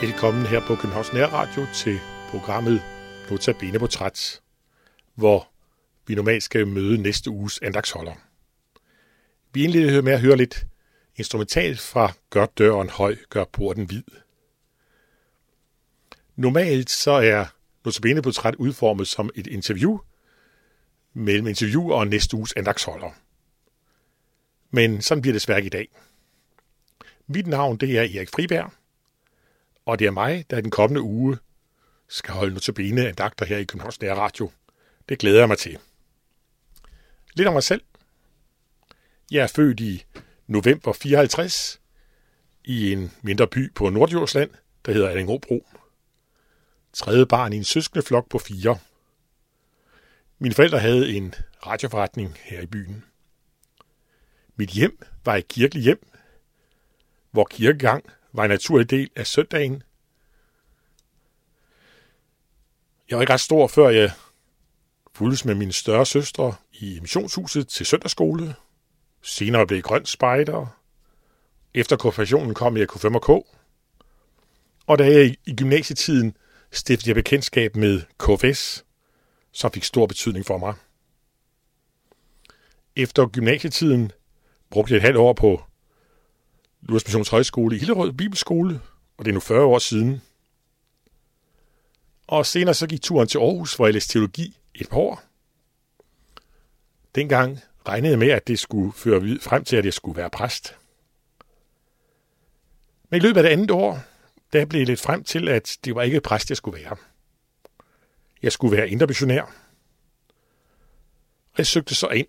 Velkommen her på Københavns Nærradio til programmet Notabene Portræt, hvor vi normalt skal møde næste uges andagsholder. Vi indleder med at høre lidt instrumentalt fra Gør døren høj, gør porten hvid. Normalt så er Notabene Portræt udformet som et interview mellem interview og næste uges andagsholder. Men sådan bliver det svært i dag. Mit navn det er Erik Friberg, og det er mig, der i den kommende uge skal holde notabene andagter her i Københavns Nære Radio. Det glæder jeg mig til. Lidt om mig selv. Jeg er født i november 54 i en mindre by på Nordjordsland, der hedder Allingåbro. Tredje barn i en søskende flok på fire. Mine forældre havde en radioforretning her i byen. Mit hjem var et kirkeligt hjem, hvor kirkegang var en naturlig del af søndagen. Jeg var ikke ret stor, før jeg fulgtes med mine større søstre i missionshuset til søndagsskole. Senere blev jeg grøn spejder. Efter konfirmationen kom jeg i K5K. Og da jeg i gymnasietiden stiftede jeg bekendtskab med KFS, som fik stor betydning for mig. Efter gymnasietiden brugte jeg et halvt år på Lures Missions Højskole i Hillerød Bibelskole, og det er nu 40 år siden. Og senere så gik turen til Aarhus, hvor jeg læste teologi et par år. Dengang regnede jeg med, at det skulle føre frem til, at jeg skulle være præst. Men i løbet af det andet år, der blev jeg lidt frem til, at det var ikke præst, jeg skulle være. Jeg skulle være intermissionær. Og jeg søgte så ind.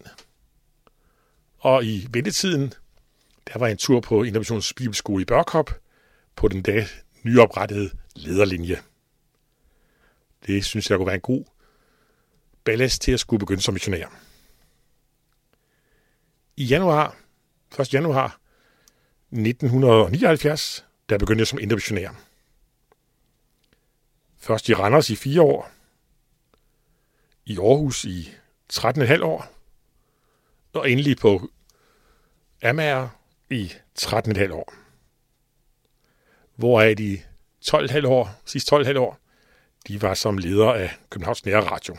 Og i ventetiden der var en tur på Intermissions Bibelskole i Børkop på den dag nyoprettede lederlinje. Det synes jeg kunne være en god ballast til at skulle begynde som missionær. I januar, 1. januar 1979, der begyndte jeg som intermissionær. Først i Randers i fire år, i Aarhus i 13,5 år, og endelig på Amager i 13,5 år. Hvor er de 12,5 år, sidste 12,5 år, de var som leder af Københavns Nære Radio.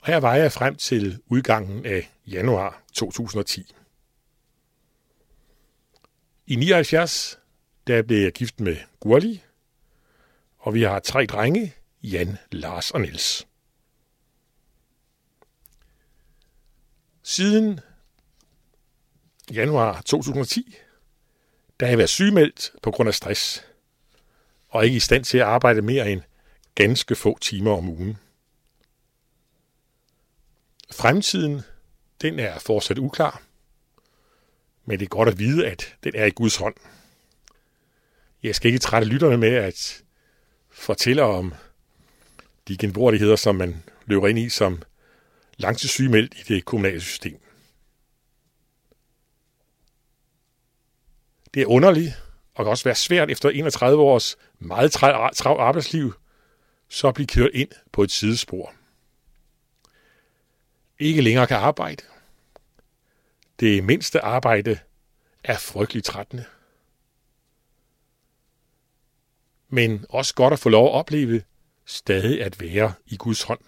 Og her var jeg frem til udgangen af januar 2010. I 79, der blev jeg gift med Gurli, og vi har tre drenge, Jan, Lars og Niels. Siden januar 2010, der har jeg været sygemeldt på grund af stress, og ikke i stand til at arbejde mere end ganske få timer om ugen. Fremtiden, den er fortsat uklar, men det er godt at vide, at den er i Guds hånd. Jeg skal ikke trætte lytterne med at fortælle om de genvordigheder, som man løber ind i som langtidssygemeldt i det kommunale system. Det er underligt, og kan også være svært efter 31 års meget travlt arbejdsliv, så at blive kørt ind på et sidespor. Ikke længere kan arbejde. Det mindste arbejde er frygteligt trættende. Men også godt at få lov at opleve stadig at være i Guds hånd.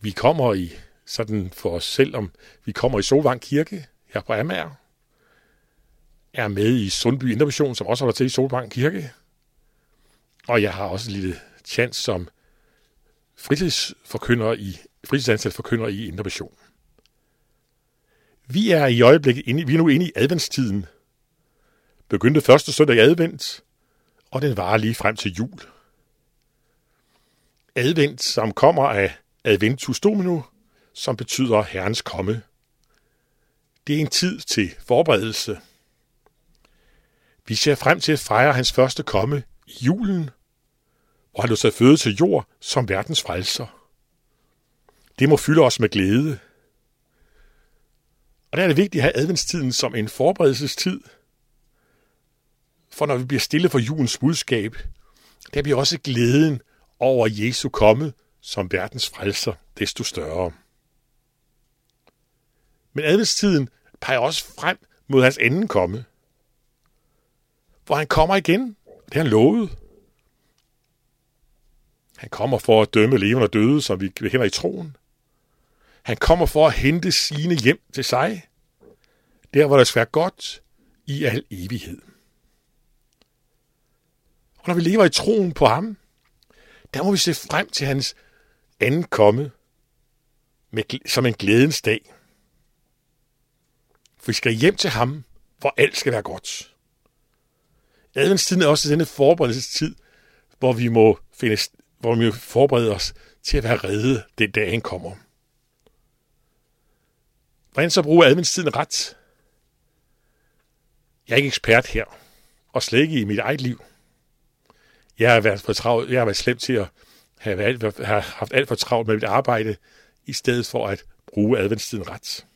Vi kommer i sådan for os selv, om vi kommer i Solvang Kirke her på Amager, er med i Sundby Intervision, som også holder til i Solvang Kirke. Og jeg har også en lille chance som fritidsforkynder i, fritidsansat forkynder i Intervision. Vi er i øjeblikket inde, vi er nu inde i adventstiden. Begyndte første søndag i advent, og den varer lige frem til jul. Advent, som kommer af Adventus Domino, som betyder Herrens komme. Det er en tid til forberedelse. Vi ser frem til at fejre hans første komme i julen, hvor han lå sig føde til jord som verdens frelser. Det må fylde os med glæde. Og der er det vigtigt at have adventstiden som en forberedelsestid. For når vi bliver stille for julens budskab, der bliver også glæden over Jesu komme som verdens frelser desto større. Men adventstiden peger også frem mod hans anden komme. Hvor han kommer igen. Det har han lovet. Han kommer for at dømme levende og døde, som vi kender i troen. Han kommer for at hente sine hjem til sig. Der, hvor der skal være godt i al evighed. Og når vi lever i troen på ham, der må vi se frem til hans anden komme med, som en glædens dag. For vi skal hjem til ham, hvor alt skal være godt. Adventstiden er også denne forberedelsestid, hvor vi må, finde, hvor vi må forberede os til at være redde, den dag han kommer. Hvordan så bruger adventstiden ret? Jeg er ikke ekspert her, og slet ikke i mit eget liv. Jeg har været for travlt, jeg har været slemt til at have, været, have haft alt for travlt med mit arbejde, i stedet for at bruge adventstiden ret.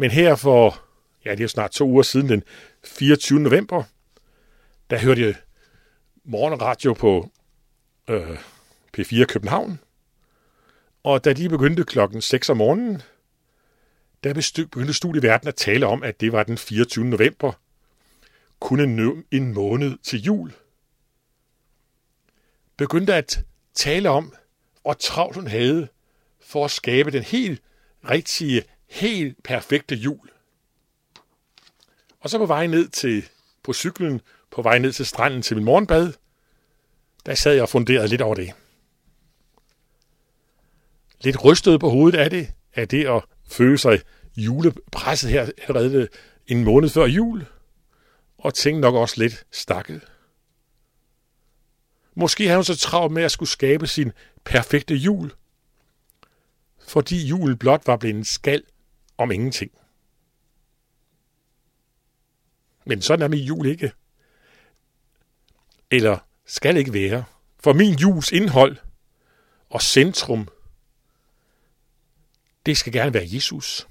Men her for, ja, det er snart to uger siden, den 24. november, der hørte jeg morgenradio på øh, P4 København. Og da de begyndte klokken 6 om morgenen, der begyndte studieverden at tale om, at det var den 24. november, kun en, en måned til jul. Begyndte at tale om, hvor travlt hun havde for at skabe den helt rigtige, helt perfekte jul. Og så på vej ned til, på cyklen, på vej ned til stranden til min morgenbad, der sad jeg og funderede lidt over det. Lidt rystet på hovedet af det, af det at føle sig julepresset her allerede en måned før jul, og tænkte nok også lidt stakket. Måske havde hun så travlt med at skulle skabe sin perfekte jul, fordi julen blot var blevet en skal om ingenting. Men sådan er min jul ikke. Eller skal ikke være. For min juls indhold og centrum, det skal gerne være Jesus.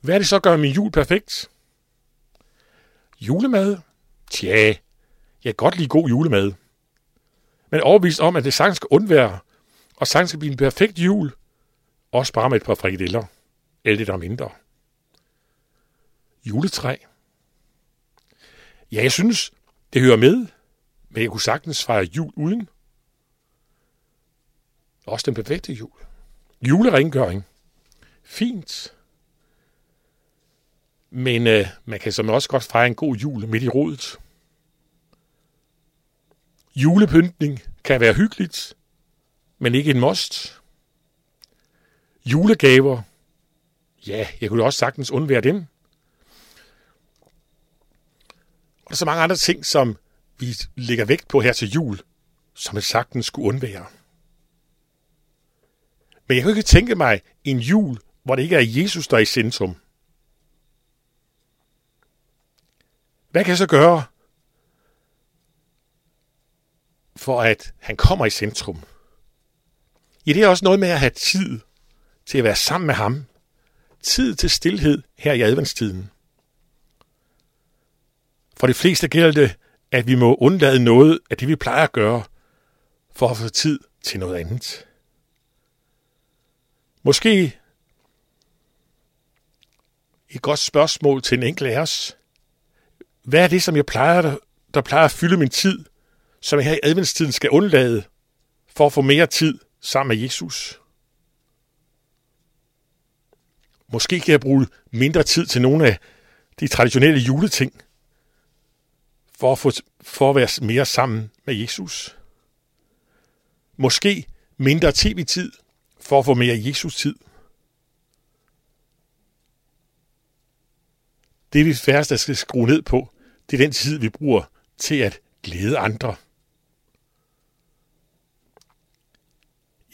Hvad er det så, gør min jul perfekt? Julemad? Tja, jeg kan godt lide god julemad. Men overbevist om, at det sagtens skal undvære, og sagtens skal blive en perfekt jul, også bare med et par frikadeller, eller lidt mindre. Juletræ. Ja, jeg synes, det hører med, men jeg kunne sagtens fejre jul uden. Også den perfekte jul. Julerengøring. Fint. Men øh, man kan som også godt fejre en god jul midt i rodet. Julepyntning kan være hyggeligt, men ikke en must. Julegaver. Ja, jeg kunne også sagtens undvære dem. Og der er så mange andre ting, som vi lægger vægt på her til jul, som jeg sagtens skulle undvære. Men jeg kan ikke tænke mig en jul, hvor det ikke er Jesus, der er i centrum. Hvad kan jeg så gøre, for at han kommer i centrum? Ja, det er også noget med at have tid til at være sammen med ham. Tid til stillhed her i adventstiden. For de fleste gælder det, at vi må undlade noget af det, vi plejer at gøre, for at få tid til noget andet. Måske et godt spørgsmål til en enkelt af os. Hvad er det, som jeg plejer, der, der plejer at fylde min tid, som jeg her i adventstiden skal undlade, for at få mere tid sammen med Jesus? Måske kan jeg bruge mindre tid til nogle af de traditionelle juleting, for at, få, for at være mere sammen med Jesus. Måske mindre tv-tid, for at få mere Jesus-tid. Det vi færreste skal skrue ned på, det er den tid, vi bruger til at glæde andre.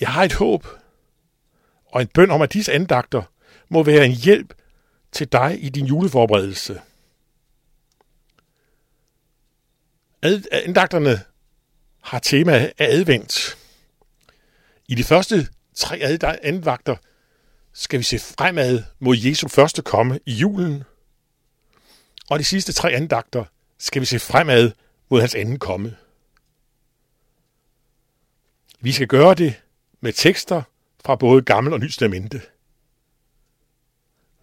Jeg har et håb og en bøn om, at disse andagter må være en hjælp til dig i din juleforberedelse. Andagterne har tema af advent. I de første tre andagter skal vi se fremad mod Jesu første komme i julen. Og de sidste tre andagter skal vi se fremad mod hans anden komme. Vi skal gøre det med tekster fra både Gammel og Nyt Testamente.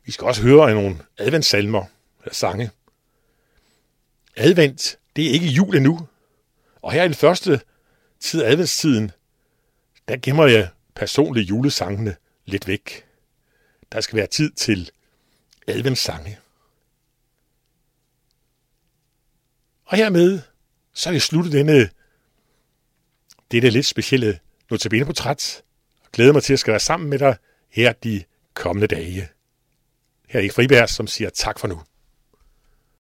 Vi skal også høre nogle adventssalmer eller sange. Advent, det er ikke jul endnu. Og her i den første tid af adventstiden, der gemmer jeg personligt julesangene lidt væk. Der skal være tid til adventssange. Og hermed, så er vi sluttet denne, dette lidt specielle notabene-portræt. Og glæder mig til at skal være sammen med dig her de kommende dage. Her Friberg, som siger tak for nu.